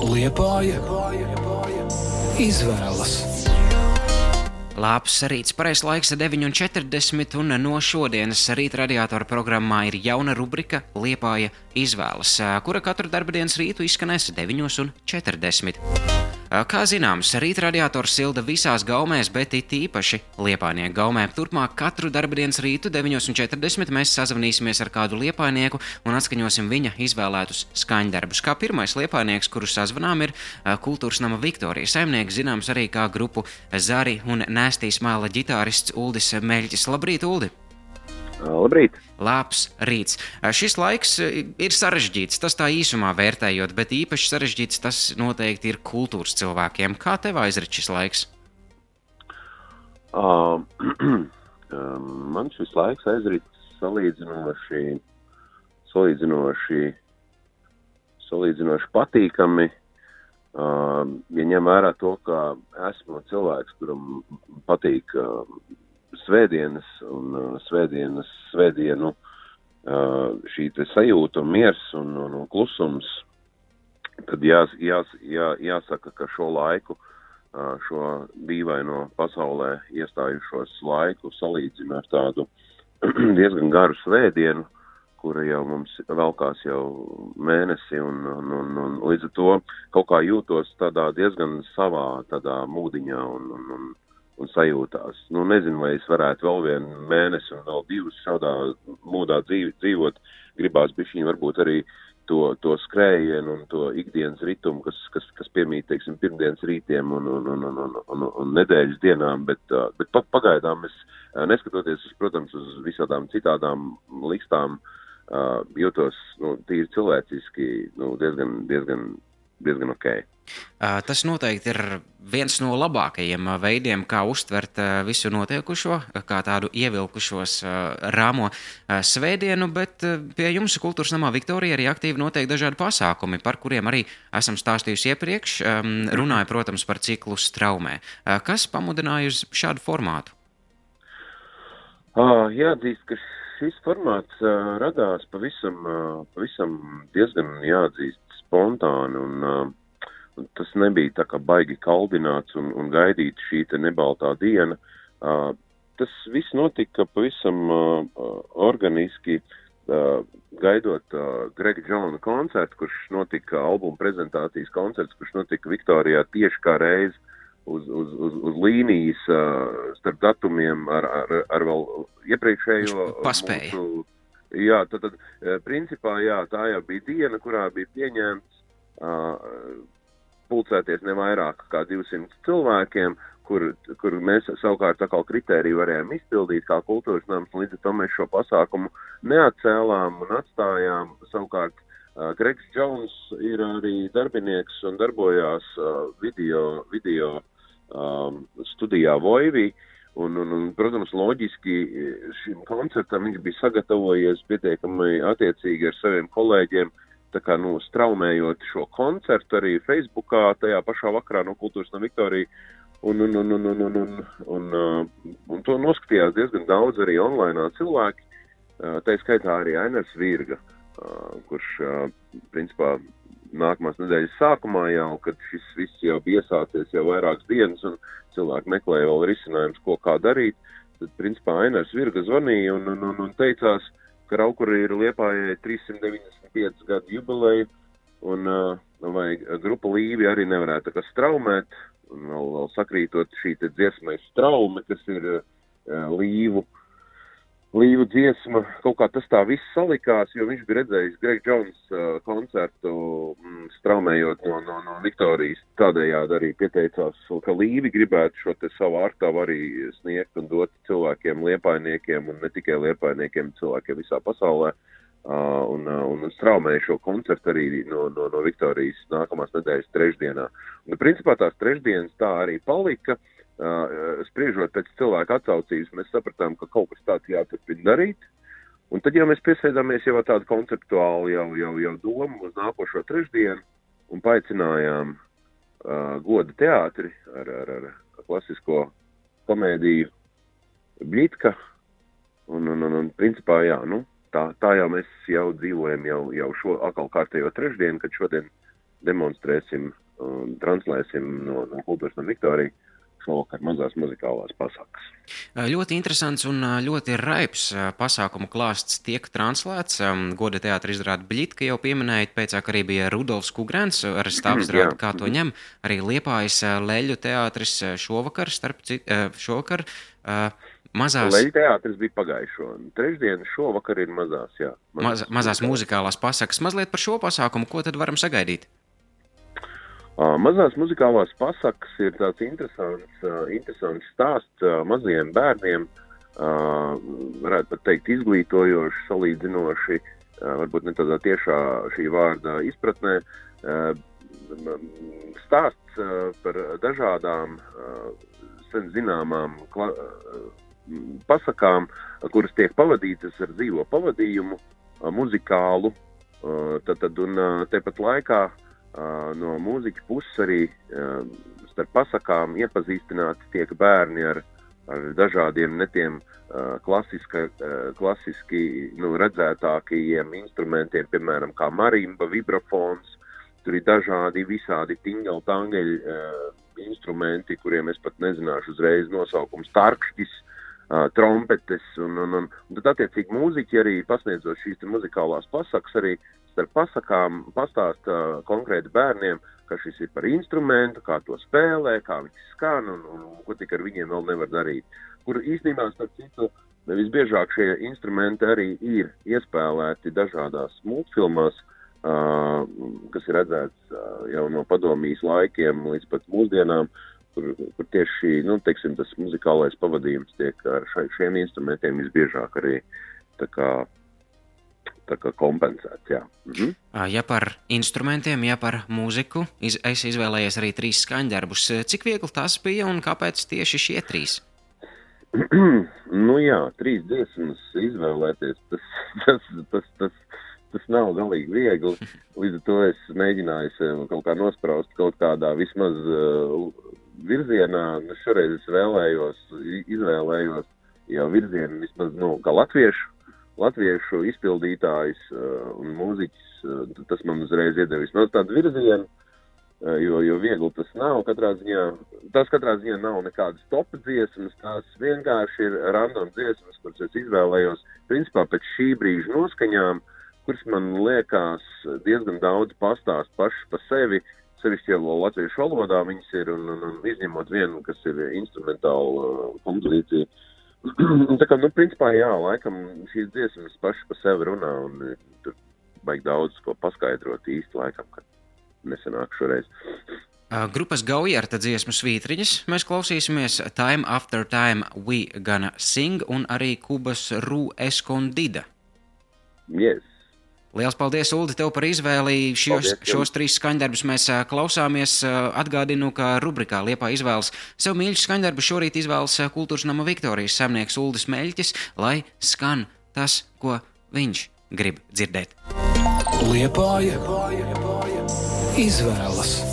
Liepāja izvēlas. Labs rīts, pareizais laiks 9.40, un no šodienas rīta radiatora programmā ir jauna rubrika Liepāja izvēles, kura katru darbdienas rītu izskanēs 9.40. Kā zināms, rīta radiators silda visās gaumēs, bet it īpaši liepainieku gaumē. Turpmāk katru darbdienas rītu 9.40 mēs sazvanīsimies ar kādu liepainieku un atskaņosim viņa izvēlētus skaņdarbus. Kā pirmais liepainieks, kuru sazvanām, ir kultūras nama Viktorija saimnieks, zināms arī kā grupu Zari un Nēstīs mēla ģitārists Uldis Meļķis. Labrīt, Uldi! Labrīt! Labs rīts. Šis laiks ir sarežģīts, tas tā īsumā vērtējot, bet īpaši sarežģīts tas noteikti ir kultūras cilvēkiem. Kā tev aizrit šis laiks? Uh, man šis laiks aizrit salīdzinoši, salīdzinoši, salīdzinoši patīkami. Uh, ja ņem vērā to, ka esmu cilvēks, kuram patīk uh, svētdienas un uh, svētdienas, svētdienu uh, šī sajūta un miers un, un, un klusums, tad jās, jās, jā, jāsaka, ka šo laiku, uh, šo dīvaino pasaulē iestājušos laiku salīdzina ar tādu diezgan garu svētdienu, kura jau mums velkās jau mēnesi, un, un, un, un līdz ar to kaut kā jūtos tādā diezgan savā tādā mūdiņā un, un, un un sajūtās. Nu, nezinu, vai es varētu vēl vienu mēnesi un vēl divus šādā mūdā dzīvi, dzīvot. Gribās bišķiņi varbūt arī to, to skrējienu un to ikdienas ritumu, kas, kas, kas piemīt, teiksim, pirmdienas rītiem un, un, un, un, un, un, un nedēļas dienām, bet, bet pagaidām es, neskatoties, protams, uz visādām citādām listām, jūtos, nu, tīri cilvēciski, nu, diezgan, diezgan, diezgan ok. Tas noteikti ir viens no labākajiem veidiem, kā uztvert visu notiekušo, kā tādu ievilkušos rāmo svētdienu, bet pie jums kultūras namā Viktorija arī aktīvi notiek dažādi pasākumi, par kuriem arī esam stāstījuši iepriekš. Runāja, protams, par ciklu straumē. Kas pamudināja uz šādu formātu? Jāatzīst, ka šis formāts radās pavisam, pavisam diezgan jāatzīst spontāni un tas nebija tā kā baigi kaldināts un, un gaidīt šī te nebaltā diena. Uh, tas viss notika pavisam uh, organiski, uh, gaidot uh, Grega Džona koncertu, kurš notika albuma prezentācijas koncerts, kurš notika Viktorijā tieši kā reiz uz, uz, uz, uz līnijas uh, starp datumiem ar, ar, ar vēl iepriekšējo. Paspēja. Mūsu, jā, tad, tad principā, jā, tā jau bija diena, kurā bija pieņemts uh, pulcēties ne vairāk kā 200 cilvēkiem, kur, kur mēs savukārt atkal kritēriju varējām izpildīt kā kultūras nams, līdz ar to mēs šo pasākumu neatcēlām un atstājām. Savukārt uh, Gregs Jones ir arī darbinieks un darbojās uh, video, video um, studijā Voivī. Un, un, un, protams, loģiski šim koncertam viņš bija sagatavojies pietiekami attiecīgi ar saviem kolēģiem uh, kā, nu, straumējot šo koncertu arī Facebookā, tajā pašā vakarā no kultūras no Viktorija. Un, un, un, un, un, un, un, un, uh, un to noskatījās diezgan daudz arī online cilvēki. Uh, tā skaitā arī Ainers Virga, uh, kurš, principā, nākamās nedēļas sākumā jau, kad šis viss jau bija iesācies jau vairākas dienas un cilvēki meklēja vēl risinājumus, ko kā darīt, tad, principā, Ainers Virga zvanīja un, un, un, un teicās, ka Raukurī ir Liepājai 395 gadu jubileja, un uh, vai grupa Līvi arī nevarētu tā kā straumēt, un vēl, vēl sakrītot šī te dziesmai straume, kas ir uh, Līvu uh, līvu dziesma, kaut kā tas tā viss salikās, jo viņš bija redzējis Greg Jones uh, koncertu mm, straumējot no, no, no Viktorijas. Tādējādi arī pieteicās, ka līvi gribētu šo te savu ārtavu arī sniegt un dot cilvēkiem, liepainiekiem un ne tikai liepainiekiem, cilvēkiem visā pasaulē. Uh, uh, un straumēja šo koncertu arī no, no, no Viktorijas nākamās nedēļas trešdienā. Un, principā tās trešdienas tā arī palika. Uh, Uh, spriežot pēc cilvēka atsaucības, mēs sapratām, ka kaut kas tāds jāturpina darīt. Un tad jau mēs piesēdāmies jau tādu konceptuālu jau, jau, jau domu uz nākošo trešdienu un paaicinājām uh, goda teātri ar, ar, ar klasisko komēdiju Bļitka. Un, un, un, un principā, jā, nu, tā, tā jau mēs jau dzīvojam jau, jau šo atkal kārtējo trešdienu, kad šodien demonstrēsim un translēsim no, no kultūras no Viktorijas šovakar mazās muzikālās pasakas. Ļoti interesants un ļoti raips pasākumu klāsts tiek translēts. Goda teātris izrāda Bļitka jau pieminējāt, pēcāk arī bija Rudolfs Kugrēns ar stāvizrādi, kā to ņem. Arī Liepājas Leļu teātris šovakar, starp citu, šovakar. Mazās... Leļu teātris bija pagājušo. Trešdien šovakar ir mazās, jā. Mazās, Maz, mazās muzikālās pasakas. Mazliet par šo pasākumu, ko tad varam sagaidīt? Mazās muzikālās pasakas ir tāds interesants, interesants stāsts mazajiem bērniem, varētu pat teikt izglītojoši, salīdzinoši, varbūt ne tādā tiešā šī vārda izpratnē. Stāsts par dažādām sen zināmām pasakām, kuras tiek pavadītas ar dzīvo pavadījumu, muzikālu, tad, tad un tepat laikā no mūziķa puses arī starp pasakām iepazīstināti tiek bērni ar, ar dažādiem netiem klasiska, klasiski nu, redzētākajiem instrumentiem, piemēram, kā marimba, vibrafons. Tur ir dažādi visādi tingeļu, tangeļu uh, instrumenti, kuriem es pat nezināšu uzreiz nosaukums, tarkšķis, uh, trompetes, un, un, un, un tad attiecīgi mūziķi arī pasniedzot šīs muzikālās pasakas, arī starp pasakām pastāsta konkrēti bērniem, ka šis ir par instrumentu, kā to spēlē, kā viņš skan un, un, un ko tik ar viņiem vēl nevar darīt. Kur īstenībā, starp citu, visbiežāk šie instrumenti arī ir iespēlēti dažādās multfilmās, uh, kas ir redzēts uh, jau no padomijas laikiem līdz pat mūsdienām, kur, kur tieši nu, teiksim, tas muzikālais pavadījums tiek ar šai, šiem instrumentiem visbiežāk arī tā kā kompensēts. Jā. Mhm. Ja par instrumentiem, ja par mūziku, iz, es izvēlējies arī trīs skaņdarbus. Cik viegli tas bija un kāpēc tieši šie trīs? nu jā, trīs dziesmas izvēlēties, tas, tas, tas, tas, tas nav galīgi viegli. Līdz ar to es mēģināju kaut kā nospraust kaut kādā vismaz uh, virzienā. Šoreiz es vēlējos, izvēlējos jau virzienu vismaz, nu, kā latviešu latviešu izpildītājs uh, un mūziķis, uh, tas man uzreiz iedeva vismaz tādu virzienu, uh, jo, jo viegli tas nav. Katrā ziņā, tas katrā ziņā nav nekādas top dziesmas, tās vienkārši ir random dziesmas, kuras es izvēlējos, principā pēc šī brīža noskaņām, kuras man liekas diezgan daudz pastāst paši pa sevi, sevišķi jau latviešu valodā viņas ir, un, un, un izņemot vienu, kas ir instrumentāla uh, kompozīcija. Uh, tā kā, nu, principā, jā, laikam šīs dziesmas pašas par sevi runā, un e, tur vajag daudz ko paskaidrot īsti laikam, kad nesenāk šoreiz. Grupas Gaujārta dziesmu svītriņas mēs klausīsimies Time After Time We Gonna Sing un arī Kubas Ru Escondida. Yes. Lielas paldies, Ulu, tev par izvēli. Šos, paldies, šos trīs skaņdarbus mēs klausāmies. Atgādinu, ka rubrikā Liepā izvēles sev mīļus skaņdarbus šorīt izvēlas kultūras nama Viktorijas samnieks Uldis Meļķis, lai skan tas, ko viņš grib dzirdēt. Liepāja izvēles.